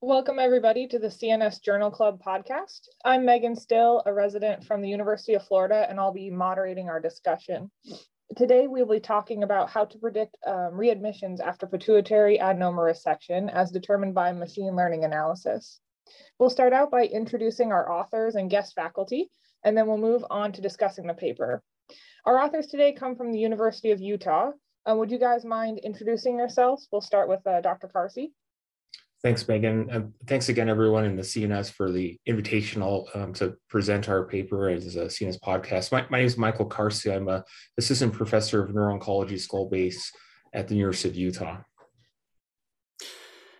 Welcome, everybody, to the CNS Journal Club podcast. I'm Megan Still, a resident from the University of Florida, and I'll be moderating our discussion. Today, we'll be talking about how to predict um, readmissions after pituitary adenoma resection as determined by machine learning analysis. We'll start out by introducing our authors and guest faculty, and then we'll move on to discussing the paper. Our authors today come from the University of Utah. Uh, would you guys mind introducing yourselves? We'll start with uh, Dr. Karsy. Thanks, Megan. And thanks again, everyone in the CNS for the invitation um, to present our paper as a CNS podcast. My, my name is Michael Karsy. I'm a assistant professor of neuro-oncology skull base at the University of Utah.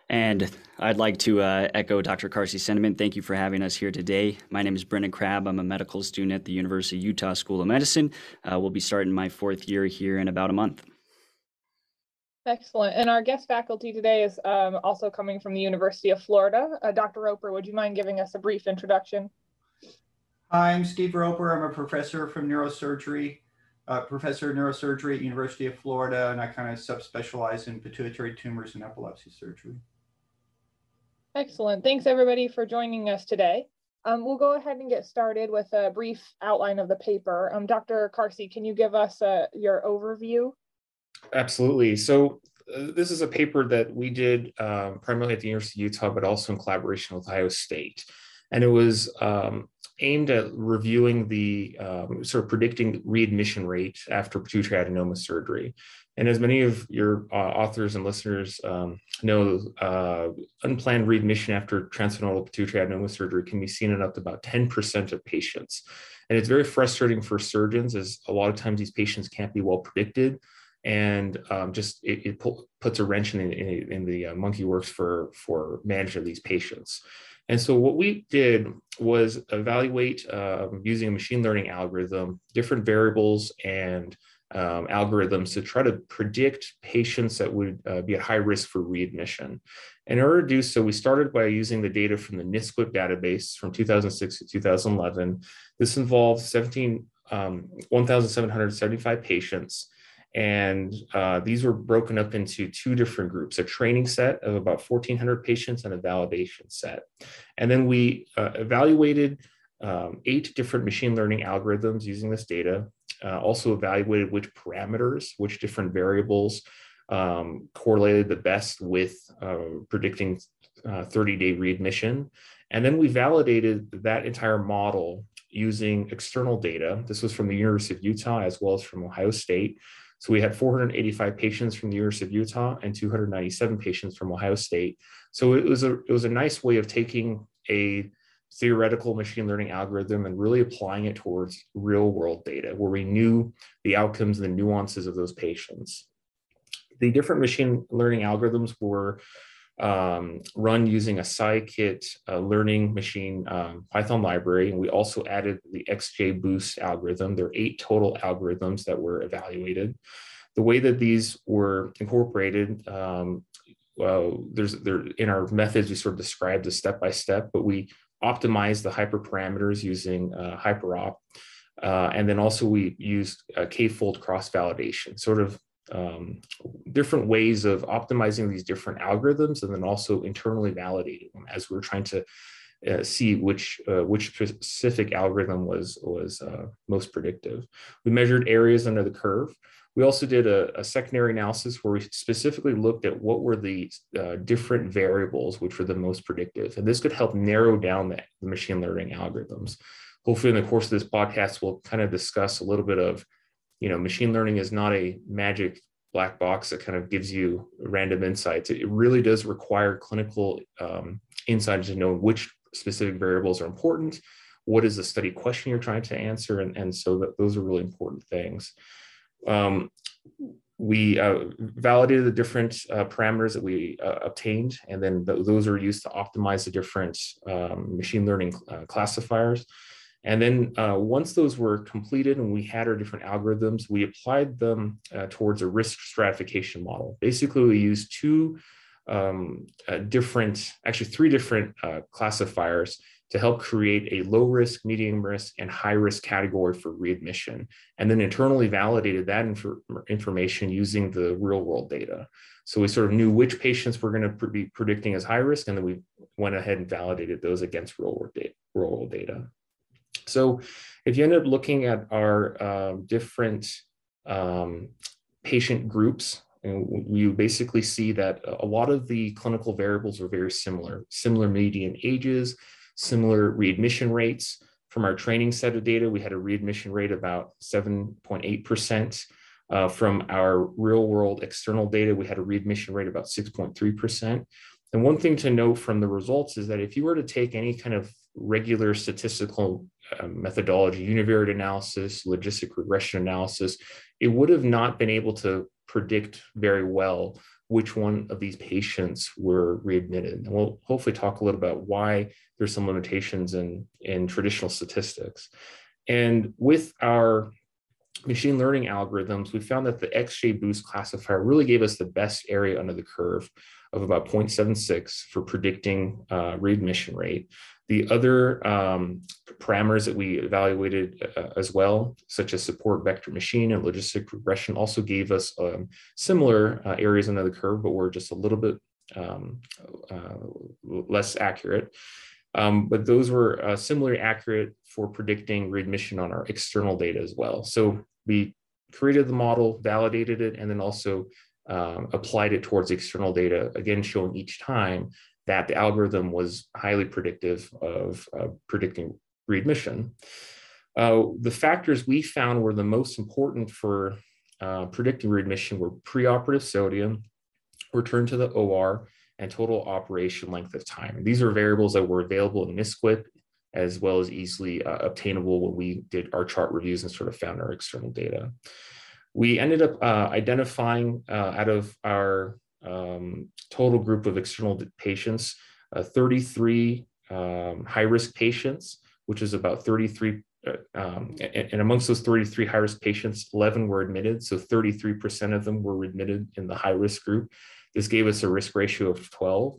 And I'd like to uh, echo Dr. Karsy's sentiment. Thank you for having us here today. My name is Brendan Crabb. I'm a medical student at the University of Utah School of Medicine. Uh, we'll be starting my fourth year here in about a month. Excellent. And our guest faculty today is um, also coming from the University of Florida. Uh, Dr. Roper, would you mind giving us a brief introduction? Hi, I'm Steve Roper. I'm a professor from neurosurgery, uh, professor of neurosurgery at University of Florida, and I kind of subspecialize in pituitary tumors and epilepsy surgery. Excellent. Thanks everybody for joining us today. Um, we'll go ahead and get started with a brief outline of the paper. Um, Dr. Karsy, can you give us uh, your overview Absolutely. So uh, this is a paper that we did um, primarily at the University of Utah, but also in collaboration with Ohio State. And it was um, aimed at reviewing the um, sort of predicting readmission rate after pituitary adenoma surgery. And as many of your uh, authors and listeners um, know, uh, unplanned readmission after transsphenoidal pituitary adenoma surgery can be seen in up to about 10% of patients. And it's very frustrating for surgeons as a lot of times these patients can't be well predicted and um, just it, it puts a wrench in, in, in the uh, monkey works for for managing these patients. And so what we did was evaluate uh, using a machine learning algorithm, different variables and um, algorithms to try to predict patients that would uh, be at high risk for readmission. In order to do so, we started by using the data from the NSQIP database from 2006 to 2011. This involved 17, um, 1,775 patients and uh, these were broken up into two different groups, a training set of about 1,400 patients and a validation set. And then we uh, evaluated um, eight different machine learning algorithms using this data, uh, also evaluated which parameters, which different variables um, correlated the best with uh, predicting 30-day uh, readmission. And then we validated that entire model using external data. This was from the University of Utah as well as from Ohio State. So we had 485 patients from the University of Utah and 297 patients from Ohio State. So it was a it was a nice way of taking a theoretical machine learning algorithm and really applying it towards real world data where we knew the outcomes and the nuances of those patients. The different machine learning algorithms were um, run using a scikit uh, learning machine um, Python library. And we also added the XGBoost algorithm. There are eight total algorithms that were evaluated. The way that these were incorporated, um, well, there's there in our methods, we sort of describe the step by step, but we optimized the hyperparameters using uh, HyperOpt. Uh, and then also we used k-fold cross validation, sort of um, different ways of optimizing these different algorithms and then also internally validating them as we're trying to uh, see which uh, which specific algorithm was was uh, most predictive. We measured areas under the curve. We also did a, a secondary analysis where we specifically looked at what were the uh, different variables which were the most predictive, and this could help narrow down the, the machine learning algorithms. Hopefully, in the course of this podcast, we'll kind of discuss a little bit of you know, machine learning is not a magic black box that kind of gives you random insights. It really does require clinical um, insight to know which specific variables are important, what is the study question you're trying to answer, and, and so that those are really important things. Um, we uh, validated the different uh, parameters that we uh, obtained, and then th those are used to optimize the different um, machine learning uh, classifiers. And then uh, once those were completed and we had our different algorithms, we applied them uh, towards a risk stratification model. Basically, we used two um, uh, different, actually three different uh, classifiers to help create a low risk, medium risk, and high risk category for readmission. And then internally validated that inf information using the real world data. So we sort of knew which patients we're going to be predicting as high risk, and then we went ahead and validated those against real world data. Real world data. So if you end up looking at our um, different um, patient groups, you basically see that a lot of the clinical variables are very similar, similar median ages, similar readmission rates. From our training set of data, we had a readmission rate about 7.8%. Uh, from our real world external data, we had a readmission rate about 6.3%. And one thing to note from the results is that if you were to take any kind of regular statistical Uh, methodology, univariate analysis, logistic regression analysis, it would have not been able to predict very well which one of these patients were readmitted. And we'll hopefully talk a little about why there's some limitations in, in traditional statistics. And with our machine learning algorithms, we found that the XGBoost classifier really gave us the best area under the curve of about 0.76 for predicting uh, readmission rate. The other um, parameters that we evaluated uh, as well, such as support vector machine and logistic regression, also gave us um, similar uh, areas under the curve, but were just a little bit um, uh, less accurate. Um, but those were uh, similarly accurate for predicting readmission on our external data as well. So we created the model, validated it, and then also um, applied it towards external data, again, showing each time that the algorithm was highly predictive of uh, predicting readmission. Uh, the factors we found were the most important for uh, predicting readmission were preoperative sodium, return to the OR, and total operation length of time. And these are variables that were available in NSQIP as well as easily uh, obtainable when we did our chart reviews and sort of found our external data. We ended up uh, identifying uh, out of our um, total group of external patients, uh, 33 um, high risk patients, which is about 33. Uh, um, and, and, amongst those 33 high risk patients, 11 were admitted. So 33% of them were admitted in the high risk group. This gave us a risk ratio of 12.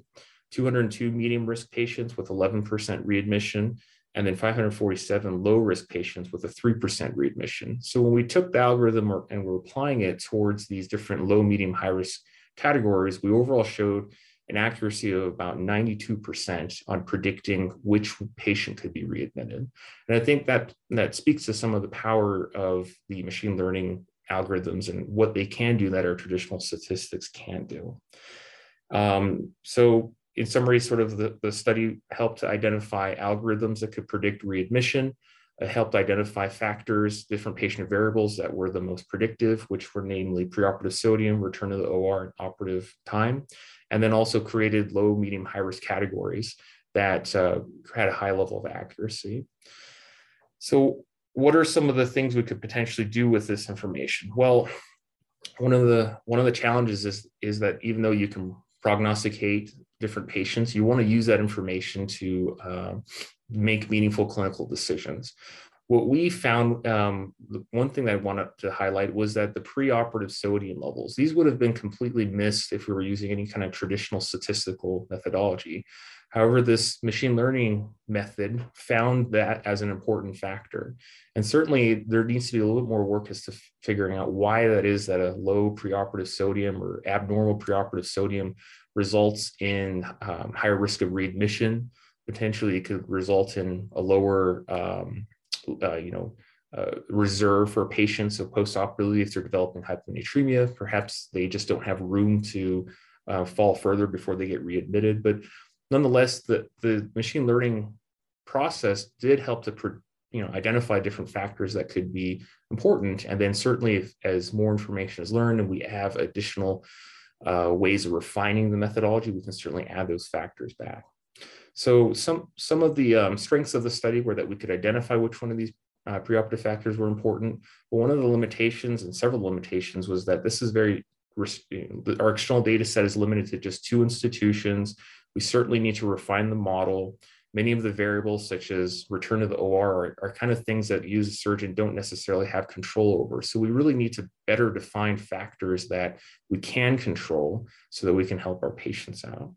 202 medium risk patients with 11% readmission, and then 547 low risk patients with a 3% readmission. So when we took the algorithm and we're applying it towards these different low, medium, high risk categories, we overall showed an accuracy of about 92% on predicting which patient could be readmitted. And I think that that speaks to some of the power of the machine learning algorithms and what they can do that our traditional statistics can't do. Um, so in summary, sort of the, the study helped to identify algorithms that could predict readmission, it helped identify factors, different patient variables that were the most predictive, which were namely preoperative sodium, return to the OR, and operative time, and then also created low, medium, high risk categories that uh, had a high level of accuracy. So, what are some of the things we could potentially do with this information? Well, one of the one of the challenges is is that even though you can prognosticate different patients, you want to use that information to uh, make meaningful clinical decisions. What we found, um, one thing that I wanted to highlight was that the preoperative sodium levels, these would have been completely missed if we were using any kind of traditional statistical methodology. However, this machine learning method found that as an important factor. And certainly there needs to be a little bit more work as to figuring out why that is that a low preoperative sodium or abnormal preoperative sodium results in um, higher risk of readmission. Potentially, it could result in a lower, um, uh, you know, uh, reserve for patients of post-operatively if they're developing hyponatremia. Perhaps they just don't have room to uh, fall further before they get readmitted. But nonetheless, the, the machine learning process did help to you know identify different factors that could be important and then certainly if, as more information is learned and we have additional uh, ways of refining the methodology, we can certainly add those factors back. So some, some of the um, strengths of the study were that we could identify which one of these uh, preoperative factors were important. But one of the limitations and several limitations was that this is very, our external data set is limited to just two institutions. We certainly need to refine the model many of the variables such as return to the OR are, are, kind of things that you as a surgeon don't necessarily have control over. So we really need to better define factors that we can control so that we can help our patients out.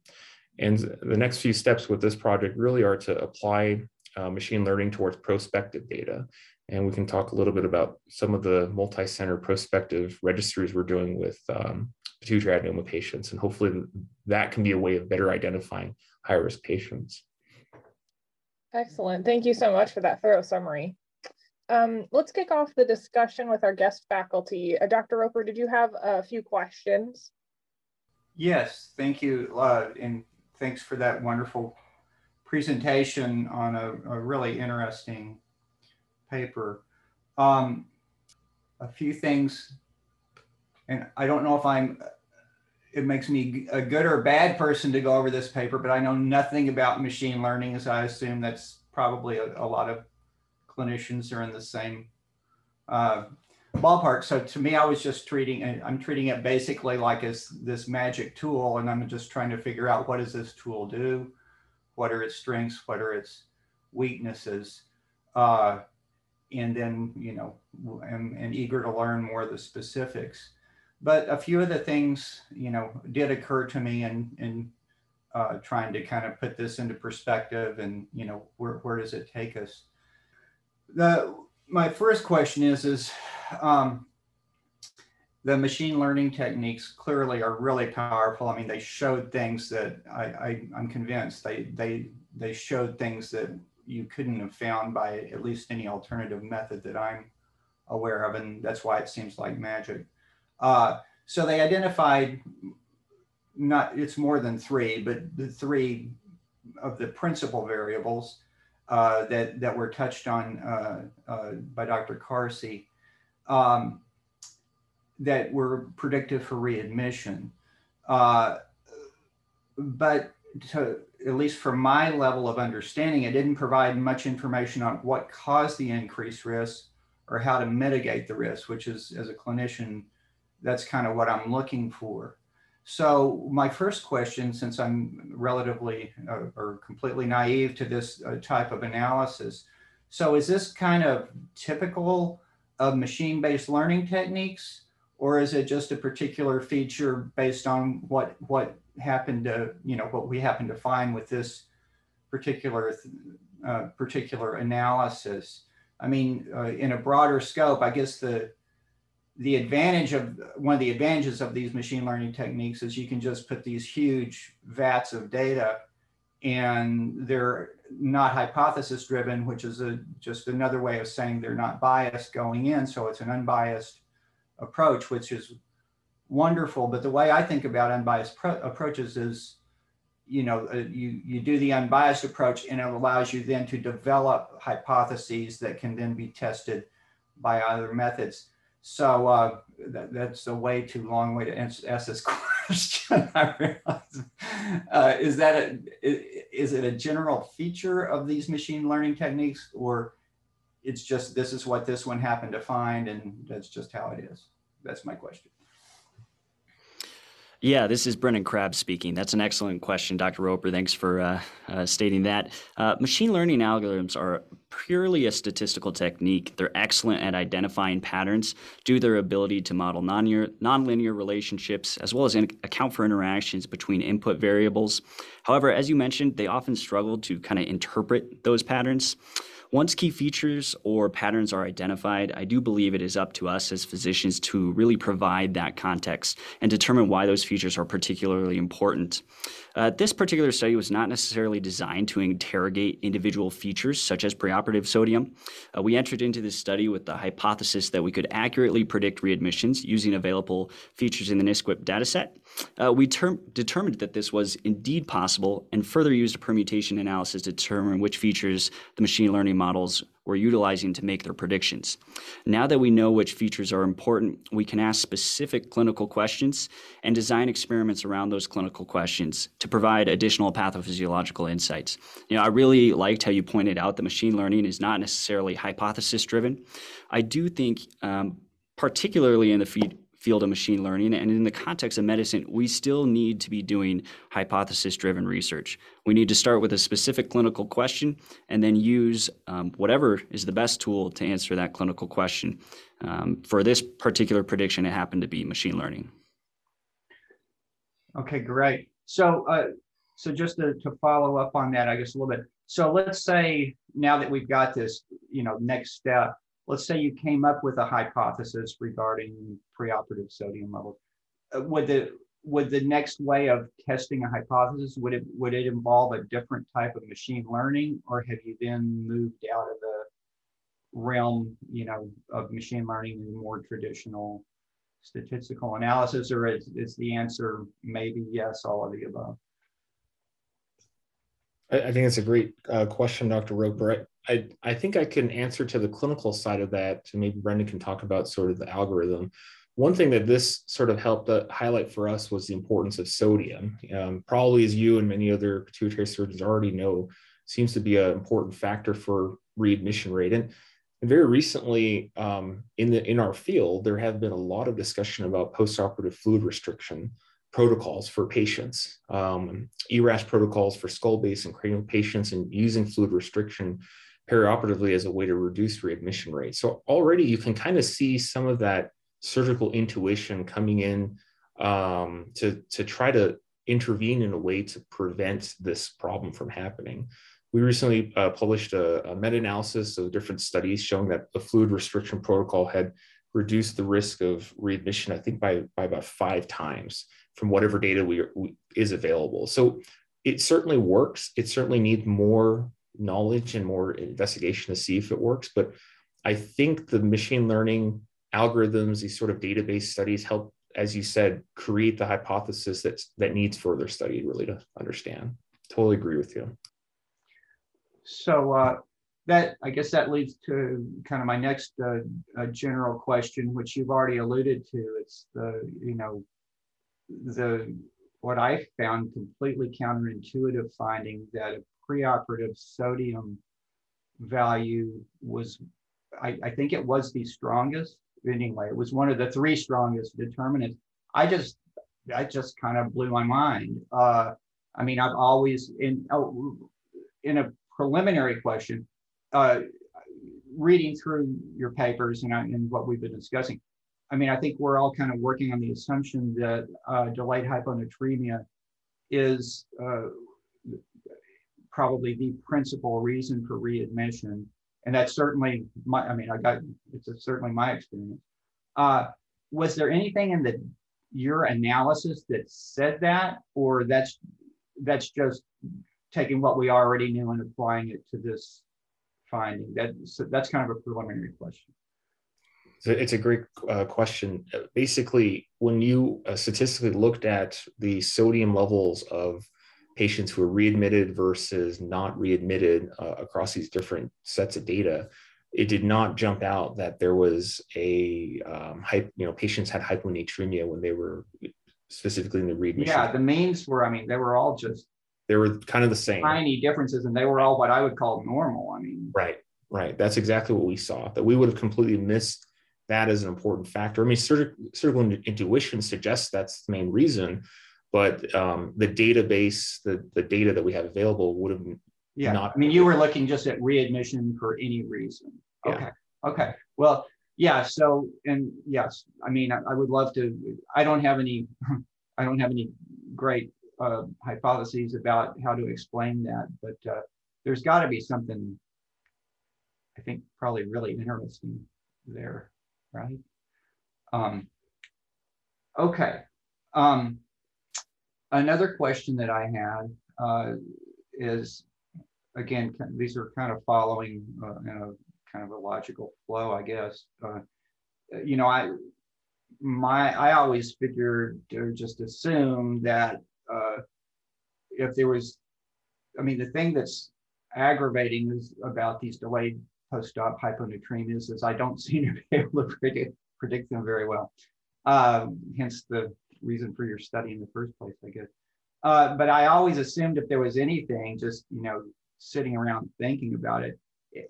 And the next few steps with this project really are to apply uh, machine learning towards prospective data. And we can talk a little bit about some of the multi-center prospective registries we're doing with um, pituitary adenoma patients. And hopefully that can be a way of better identifying high risk patients. Excellent. Thank you so much for that thorough summary. Um, let's kick off the discussion with our guest faculty. Uh, Dr. Roper, did you have a few questions? Yes, thank you. Uh, and thanks for that wonderful presentation on a, a really interesting paper. Um, a few things, and I don't know if I'm, it makes me a good or bad person to go over this paper, but I know nothing about machine learning, as I assume that's probably a, a lot of clinicians are in the same uh, ballpark. So to me, I was just treating, I'm treating it basically like as this magic tool, and I'm just trying to figure out what does this tool do, what are its strengths, what are its weaknesses, uh, and then you know, am, am eager to learn more of the specifics. But a few of the things you know did occur to me in in uh, trying to kind of put this into perspective, and you know, where where does it take us? The my first question is is um, the machine learning techniques clearly are really powerful. I mean, they showed things that I, I am convinced they they they showed things that you couldn't have found by at least any alternative method that I'm aware of, and that's why it seems like magic. Uh, so they identified not it's more than three, but the three of the principal variables uh, that that were touched on uh, uh, by Dr. Karsy um, that were predictive for readmission. Uh, but to, at least from my level of understanding, it didn't provide much information on what caused the increased risk or how to mitigate the risk, which is, as a clinician, that's kind of what I'm looking for. So my first question, since I'm relatively uh, or completely naive to this uh, type of analysis, so is this kind of typical of machine-based learning techniques, or is it just a particular feature based on what what happened to you know what we happen to find with this particular uh, particular analysis? I mean, uh, in a broader scope, I guess the the advantage of one of the advantages of these machine learning techniques is you can just put these huge vats of data and they're not hypothesis driven, which is a, just another way of saying they're not biased going in. So it's an unbiased approach, which is wonderful. But the way I think about unbiased pro- approaches is, you know, uh, you, you do the unbiased approach and it allows you then to develop hypotheses that can then be tested by other methods. So uh, that, that's a way too long way to ask this question. I realize. Uh, is that a, is it a general feature of these machine learning techniques, or it's just this is what this one happened to find, and that's just how it is? That's my question. Yeah, this is Brendan Crabb speaking. That's an excellent question, Dr. Roper. Thanks for uh, uh, stating that. Uh, machine learning algorithms are purely a statistical technique. They're excellent at identifying patterns due to their ability to model non-linear, nonlinear relationships as well as in, account for interactions between input variables. However, as you mentioned, they often struggle to kind of interpret those patterns. Once key features or patterns are identified, I do believe it is up to us as physicians to really provide that context and determine why those features are particularly important. Uh, this particular study was not necessarily designed to interrogate individual features such as preoperative sodium. Uh, we entered into this study with the hypothesis that we could accurately predict readmissions using available features in the NSQIP dataset. Uh, we term- determined that this was indeed possible and further used a permutation analysis to determine which features the machine learning models were utilizing to make their predictions. Now that we know which features are important, we can ask specific clinical questions and design experiments around those clinical questions to provide additional pathophysiological insights. You know, I really liked how you pointed out that machine learning is not necessarily hypothesis driven. I do think, um, particularly in the feed, field of machine learning. And in the context of medicine, we still need to be doing hypothesis driven research. We need to start with a specific clinical question and then use um, whatever is the best tool to answer that clinical question. Um, for this particular prediction, it happened to be machine learning. Okay, great. So, uh, so just to, to follow up on that, I guess a little bit. So let's say now that we've got this, you know, next step, let's say you came up with a hypothesis regarding preoperative sodium levels. Uh, would the would the next way of testing a hypothesis would it would it involve a different type of machine learning or have you then moved out of the realm you know of machine learning and more traditional statistical analysis or is, is the answer maybe yes all of the above I, think it's a great uh, question, Dr. Roper. I, I, think I can answer to the clinical side of that. So maybe Brendan can talk about sort of the algorithm. One thing that this sort of helped uh, highlight for us was the importance of sodium. Um, probably as you and many other pituitary surgeons already know, seems to be an important factor for readmission rate. And, and very recently um, in the in our field, there have been a lot of discussion about postoperative fluid restriction protocols for patients, um, ERAS protocols for skull base and cranial patients, and using fluid restriction perioperatively as a way to reduce readmission rates. So already you can kind of see some of that surgical intuition coming in um, to, to try to intervene in a way to prevent this problem from happening. We recently uh, published a, a meta-analysis of different studies showing that the fluid restriction protocol had reduced the risk of readmission, I think by, by about five times from whatever data we, we, is available. So it certainly works. It certainly needs more knowledge and more investigation to see if it works. But I think the machine learning algorithms, these sort of database studies help, as you said, create the hypothesis that, that needs further study really to understand. Totally agree with you. So uh, that, I guess that leads to kind of my next uh, uh, general question, which you've already alluded to. It's the, you know, the what I found completely counterintuitive finding that preoperative sodium value was, I, I, think it was the strongest anyway. It was one of the three strongest determinants. I just, that just kind of blew my mind. Uh, I mean, I've always in oh, in a preliminary question, uh, reading through your papers and, and what we've been discussing, I mean, I think we're all kind of working on the assumption that uh, delayed hyponatremia is uh, probably the principal reason for readmission. And that's certainly my, I mean, I got, it's certainly my experience. Uh, was there anything in the, your analysis that said that, or that's, that's just taking what we already knew and applying it to this finding? That, so that's kind of a preliminary question. So It's a great uh, question. Basically, when you uh, statistically looked at the sodium levels of patients who were readmitted versus not readmitted uh, across these different sets of data, it did not jump out that there was a um, hype, you know, patients had hyponatremia when they were specifically in the readmission. Yeah, the means were, I mean, they were all just they were kind of the same tiny differences, and they were all what I would call normal. I mean, right, right. That's exactly what we saw. That we would have completely missed that as an important factor. I mean, surgical, surgical intuition suggests that's the main reason, but um, the database, the, the data that we have available would have yeah. not. I mean, you were looking just at readmission for any reason. Okay. Yeah. Okay. Well, yeah. So, and yes, I mean, I, I, would love to. I don't have any. I don't have any great uh, hypotheses about how to explain that, but uh, there's got to be something. I think probably really interesting there right? Um, okay. Um, another question that I had uh, is, again, these are kind of following uh, in a kind of a logical flow, I guess. Uh, you know, I my I always figured or just assumed that uh, if there was, I mean, the thing that's aggravating is about these delayed post-op hyponatremias is I don't seem to be able to predict, predict them very well. Uh, hence the reason for your study in the first place, I guess. Uh, but I always assumed if there was anything, just you know, sitting around thinking about it,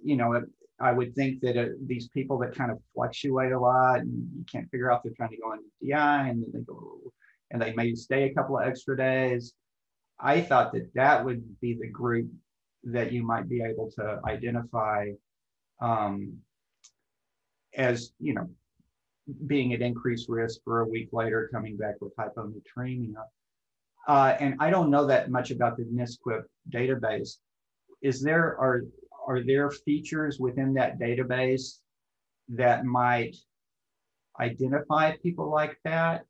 you know, I would think that uh, these people that kind of fluctuate a lot and you can't figure out they're trying to go on DI and then they go and they may stay a couple of extra days. I thought that that would be the group that you might be able to identify um, as you know being at increased risk for a week later coming back with hyponatremia. Uh, and I don't know that much about the NSQIP database. Is there are are there features within that database that might identify people like that?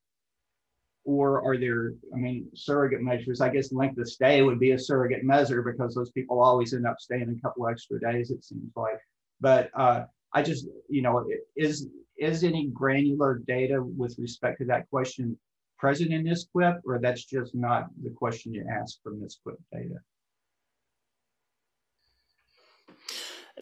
or are there, I mean, surrogate measures? I guess length of stay would be a surrogate measure because those people always end up staying a couple extra days, it seems like. But uh, I just, you know, is is any granular data with respect to that question present in NSQIP, or that's just not the question you ask from NSQIP data?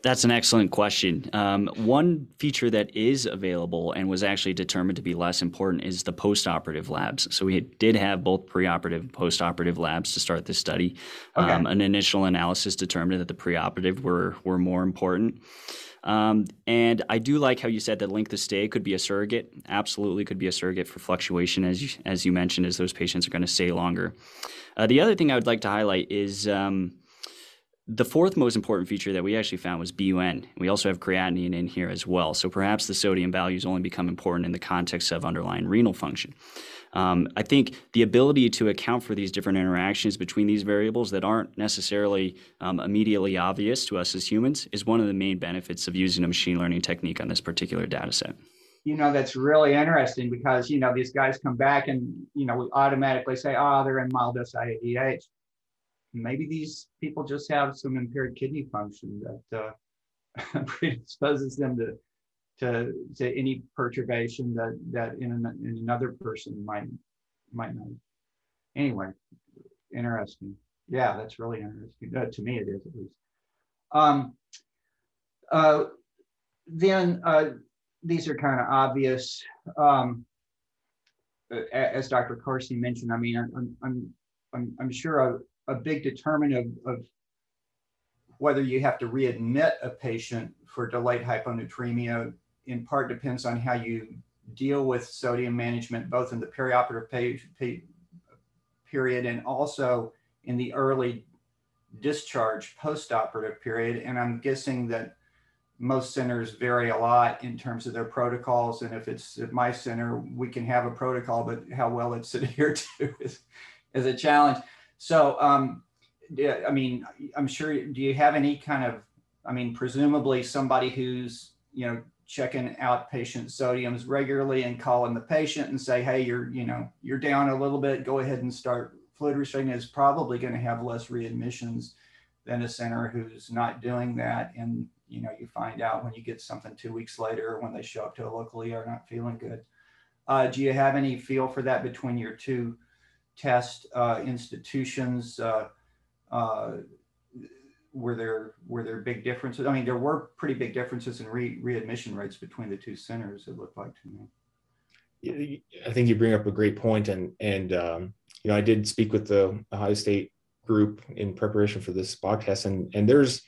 That's an excellent question. Um, one feature that is available and was actually determined to be less important is the postoperative labs. So we did have both preoperative and postoperative labs to start this study. Okay. Um, an initial analysis determined that the preoperative were were more important. Um, and I do like how you said that length of stay could be a surrogate. Absolutely, could be a surrogate for fluctuation, as you, as you mentioned, as those patients are going to stay longer. Uh, the other thing I would like to highlight is um, the fourth most important feature that we actually found was BUN. We also have creatinine in here as well. So perhaps the sodium values only become important in the context of underlying renal function. Um, I think the ability to account for these different interactions between these variables that aren't necessarily um, immediately obvious to us as humans is one of the main benefits of using a machine learning technique on this particular data set. You know, that's really interesting because, you know, these guys come back and, you know, we automatically say, oh, they're in mild SIADH maybe these people just have some impaired kidney function that uh, predisposes them to, to, to any perturbation that, that in, an, in another person might, might not. Anyway, interesting. Yeah, that's really interesting. Uh, to me, it is at least. Um, uh, then uh, these are kind of obvious. Um, as Dr. Karsy mentioned, I mean, I'm, I'm, I'm, I'm sure a big determinant of, of whether you have to readmit a patient for delayed hyponatremia in part depends on how you deal with sodium management, both in the perioperative page, pay, period and also in the early discharge postoperative period. And I'm guessing that most centers vary a lot in terms of their protocols. And if it's at my center, we can have a protocol, but how well it's adhered to is, is a challenge. So, um, I mean, I'm sure, do you have any kind of, I mean, presumably somebody who's, you know, checking out patient sodiums regularly and calling the patient and say, hey, you're, you know, you're down a little bit, go ahead and start fluid restricting is probably going to have less readmissions than a center who's not doing that. And, you know, you find out when you get something two weeks later when they show up to a local ER not feeling good. Uh, do you have any feel for that between your two test uh, institutions? Uh, uh, were there were there big differences? I mean, there were pretty big differences in re- readmission rates between the two centers. It looked like to me. I think you bring up a great point, and and um, you know I did speak with the Ohio State group in preparation for this podcast, and and there's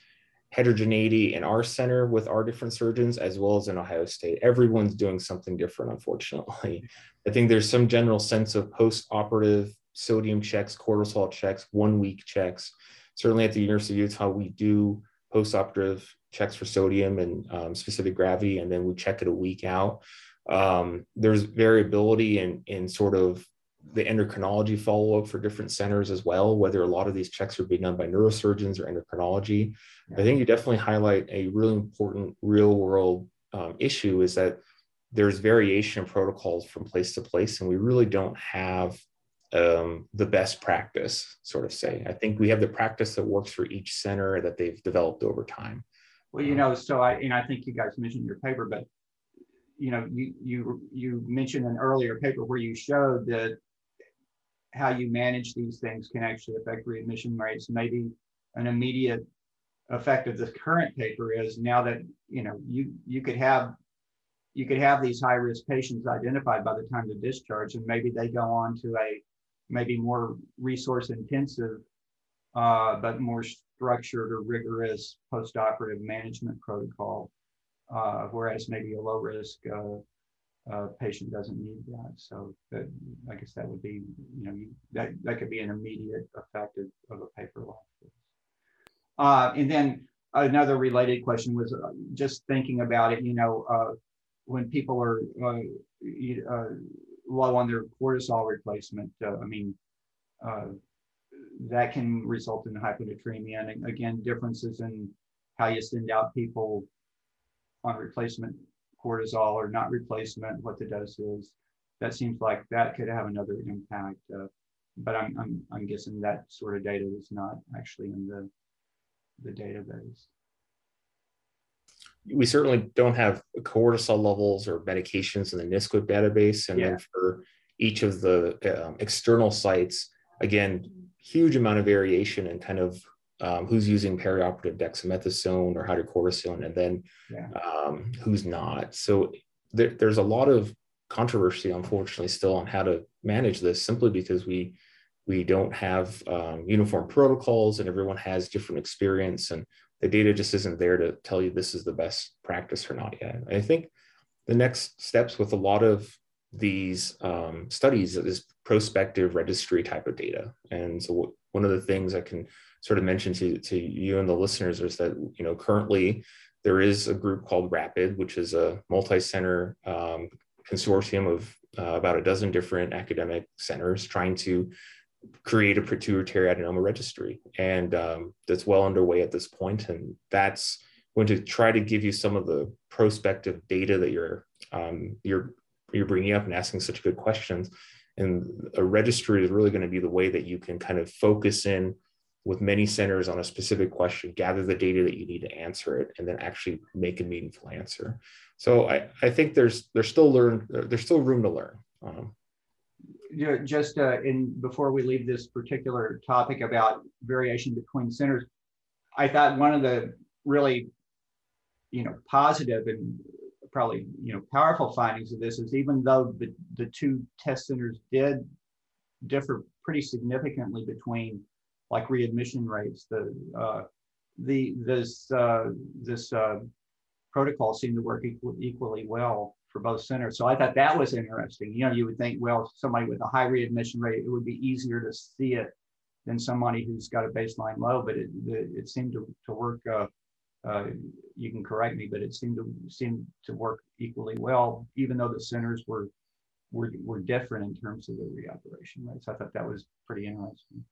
heterogeneity in our center with our different surgeons as well as in Ohio State. Everyone's doing something different, unfortunately. I think there's some general sense of post-operative sodium checks, cortisol checks, one week checks. Certainly at the University of Utah, we do post-operative checks for sodium and um, specific gravity, and then we check it a week out. Um, there's variability in, in sort of the endocrinology follow-up for different centers as well, whether a lot of these checks are being done by neurosurgeons or endocrinology. Yeah. I think you definitely highlight a really important real world um, issue is that there's variation in protocols from place to place, and we really don't have um, the best practice, sort of say. I think we have the practice that works for each center that they've developed over time. Well, you know, so I and I think you guys mentioned your paper, but you know, you you you mentioned an earlier paper where you showed that how you manage these things can actually affect readmission rates. Maybe an immediate effect of the current paper is now that you know you you could have you could have these high risk patients identified by the time of discharge, and maybe they go on to a maybe more resource intensive, uh, but more structured or rigorous postoperative management protocol, uh, whereas maybe a low risk uh, uh patient doesn't need that. So that, I guess that would be, you know, that, that could be an immediate effect of, of a paper like this. Uh, and then another related question was uh, just thinking about it, you know, when people are low on their cortisol replacement. Uh, I mean, uh, that can result in hyponatremia. And again, differences in how you send out people on replacement cortisol or not replacement, what the dose is. that seems like that could have another impact. Uh, but I'm, I'm, I'm guessing that sort of data is not actually in the, the database. We certainly don't have cortisol levels or medications in the NSQIP database. And yeah. then for each of the um, external sites, again, huge amount of variation in kind of um, who's using perioperative dexamethasone or hydrocortisone, and then yeah. um, who's not. So there, there's a lot of controversy, unfortunately, still on how to manage this, simply because we we don't have um, uniform protocols, and everyone has different experience, and the data just isn't there to tell you this is the best practice or not yet. I think the next steps with a lot of these um, studies is prospective registry type of data. And so one of the things I can sort of mention to, to you and the listeners is that, you know, currently there is a group called RAPID, which is a multi-center um, consortium of uh, about a dozen different academic centers trying to create a pituitary adenoma registry. And um, that's well underway at this point. And that's going to try to give you some of the prospective data that you're um, you're you're bringing up and asking such good questions. And a registry is really going to be the way that you can kind of focus in with many centers on a specific question, gather the data that you need to answer it, and then actually make a meaningful answer. So I, I think there's there's still learn there's still room to learn. Um, just uh, in before we leave this particular topic about variation between centers, I thought one of the really you know positive and probably you know powerful findings of this is even though the, the two test centers did differ pretty significantly between like readmission rates. The uh, the this uh, this uh, protocol seemed to work equal, equally well for both centers. So I thought that was interesting. You know, you would think, well, somebody with a high readmission rate, it would be easier to see it than somebody who's got a baseline low, but it it, seemed to to work. Uh, uh, you can correct me, but it seemed to seem to work equally well, even though the centers were were were different in terms of the reoperation rates. I thought that was pretty interesting.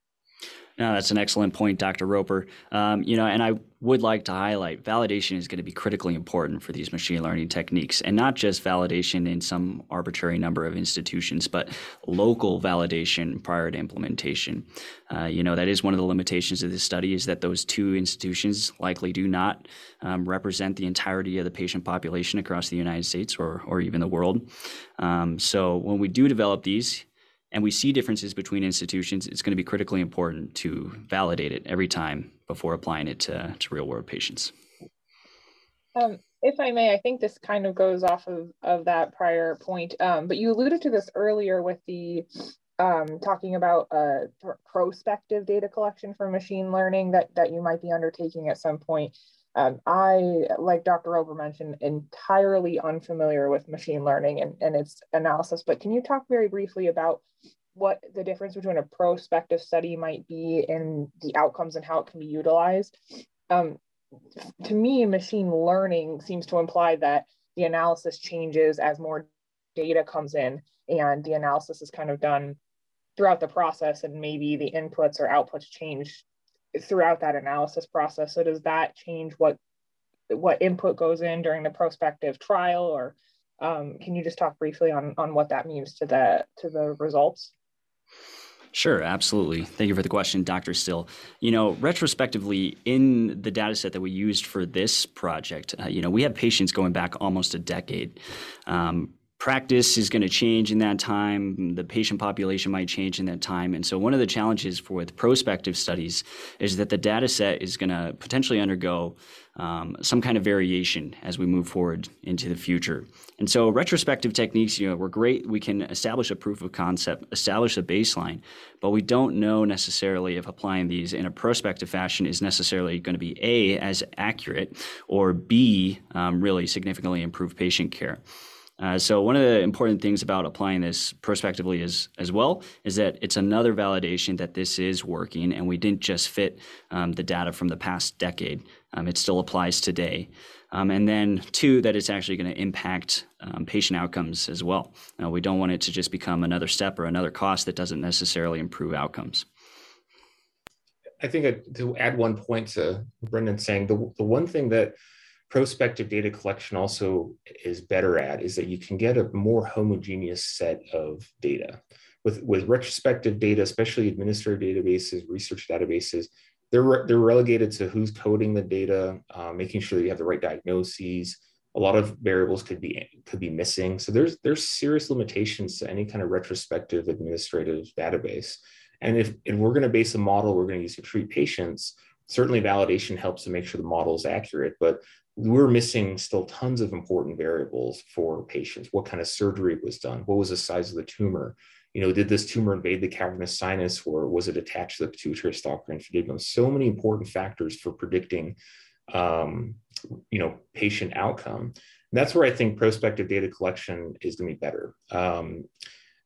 No, that's an excellent point, Dr. Roper. Um, you know, and I would like to highlight validation is going to be critically important for these machine learning techniques, and not just validation in some arbitrary number of institutions, but local validation prior to implementation. Uh, you know, that is one of the limitations of this study is that those two institutions likely do not um, represent the entirety of the patient population across the United States or or even the world. Um, so when we do develop these, and we see differences between institutions, it's going to be critically important to validate it every time before applying it to, to real world patients. Um, if I may, I think this kind of goes off of, of that prior point, um, but you alluded to this earlier with the um, talking about uh, prospective data collection for machine learning that, that you might be undertaking at some point. Um, I, like Dr. Roper mentioned, entirely unfamiliar with machine learning and, and its analysis, but can you talk very briefly about what the difference between a prospective study might be and the outcomes and how it can be utilized? Um, to me, machine learning seems to imply that the analysis changes as more data comes in and the analysis is kind of done throughout the process and maybe the inputs or outputs change throughout that analysis process. So does that change what what input goes in during the prospective trial, or um, can you just talk briefly on on what that means to the to the results? Sure, absolutely. Thank you for the question, Dr. Still. You know, retrospectively, in the data set that we used for this project, uh, you know, we have patients going back almost a decade. Um, practice is going to change in that time. The patient population might change in that time. And so, one of the challenges for with prospective studies is that the data set is going to potentially undergo um, some kind of variation as we move forward into the future. And so, retrospective techniques, you know, we're great. We can establish a proof of concept, establish a baseline, but we don't know necessarily if applying these in a prospective fashion is necessarily going to be A, as accurate, or B, um, really significantly improve patient care. Uh, so one of the important things about applying this prospectively is, as well is that it's another validation that this is working and we didn't just fit um, the data from the past decade. Um, it still applies today. Um, and then two, that it's actually going to impact um, patient outcomes as well. Uh, we don't want it to just become another step or another cost that doesn't necessarily improve outcomes. I think to add one point to Brendan saying the, the one thing that prospective data collection also is better at is that you can get a more homogeneous set of data. With, with retrospective data, especially administrative databases, research databases, they're, re they're relegated to who's coding the data, uh, making sure that you have the right diagnoses. A lot of variables could be could be missing. So there's there's serious limitations to any kind of retrospective administrative database. And if, if we're going to base a model we're going to use to treat patients, certainly validation helps to make sure the model is accurate, but we're missing still tons of important variables for patients. What kind of surgery was done? What was the size of the tumor? You know, did this tumor invade the cavernous sinus or was it attached to the pituitary stalk or infundibulum? So many important factors for predicting, um, you know, patient outcome. And that's where I think prospective data collection is going to be better. Um,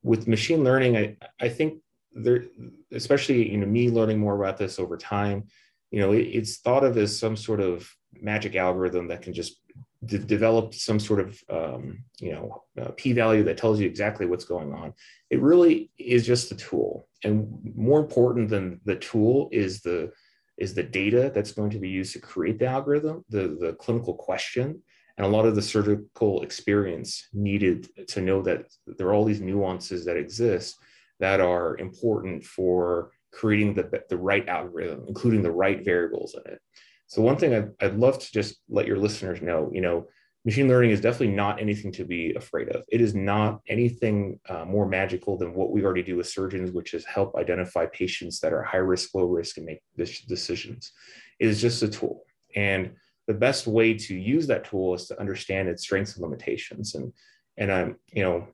with machine learning, I, I think there, especially, you know, me learning more about this over time, you know, it, it's thought of as some sort of magic algorithm that can just de- develop some sort of um, you know p-value that tells you exactly what's going on. It really is just a tool. And more important than the tool is the is the data that's going to be used to create the algorithm the the clinical question and a lot of the surgical experience needed to know that there are all these nuances that exist that are important for creating the, the right algorithm including the right variables in it so one thing I'd, I'd love to just let your listeners know, you know, machine learning is definitely not anything to be afraid of. It is not anything uh, more magical than what we already do with surgeons, which is help identify patients that are high risk, low risk, and make decisions. It is just a tool. And the best way to use that tool is to understand its strengths and limitations. And, and I'm, you know,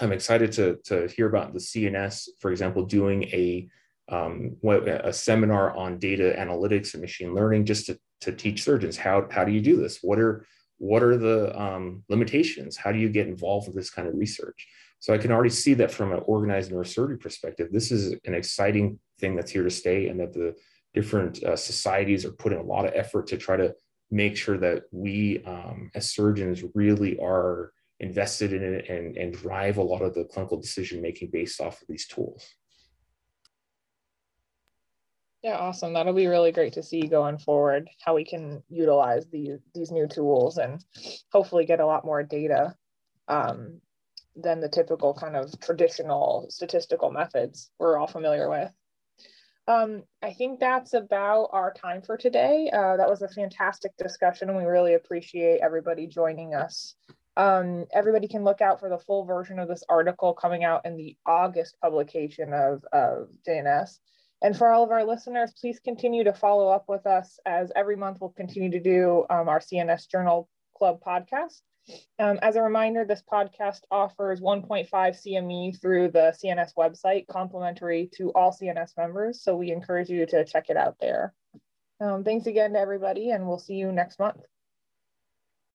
I'm excited to, to hear about the CNS, for example, doing a um, a seminar on data analytics and machine learning just to, to teach surgeons how, how do you do this? What are, what are the um, limitations? How do you get involved with this kind of research? So I can already see that from an organized neurosurgery perspective, this is an exciting thing that's here to stay and that the different uh, societies are putting a lot of effort to try to make sure that we um, as surgeons really are invested in it and, and drive a lot of the clinical decision making based off of these tools. Yeah, awesome. That'll be really great to see going forward how we can utilize these these new tools and hopefully get a lot more data um, than the typical kind of traditional statistical methods we're all familiar with. Um, I think that's about our time for today. Uh, that was a fantastic discussion, and we really appreciate everybody joining us. Um, everybody can look out for the full version of this article coming out in the August publication of, of JNS. And for all of our listeners, please continue to follow up with us as every month we'll continue to do um, our CNS Journal Club podcast. Um, as a reminder, this podcast offers 1.5 CME through the CNS website, complimentary to all CNS members. So we encourage you to check it out there. Um, thanks again to everybody, and we'll see you next month.